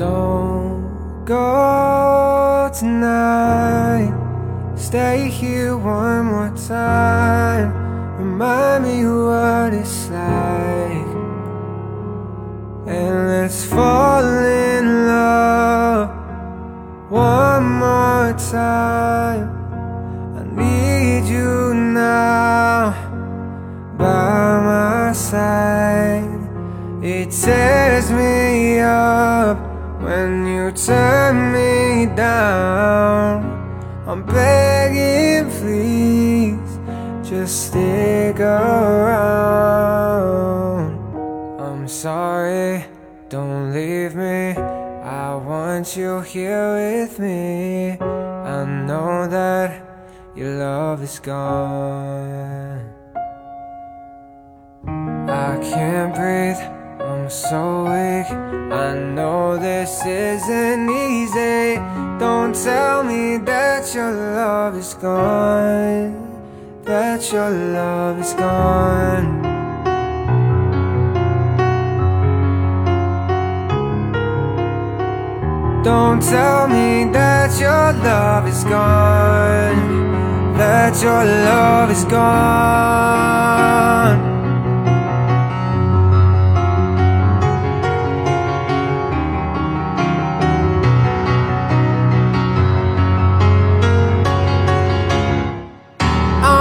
Don't go tonight. Stay here one more time. Remind me what it's like. And let's fall in love one more time. I need you now by my side. It tears me up when you turn me down, I'm begging, please, just stick around. I'm sorry, don't leave me. I want you here with me. I know that your love is gone. So weak. I know this isn't easy. Don't tell me that your love is gone. That your love is gone. Don't tell me that your love is gone. That your love is gone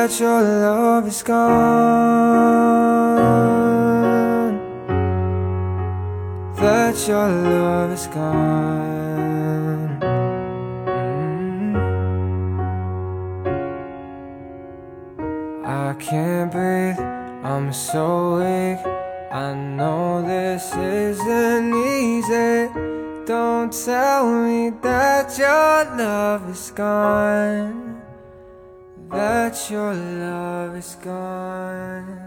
That your love is gone. That your love is gone. Mm. I can't breathe, I'm so weak. I know this isn't easy. Don't tell me that your love is gone That your love is gone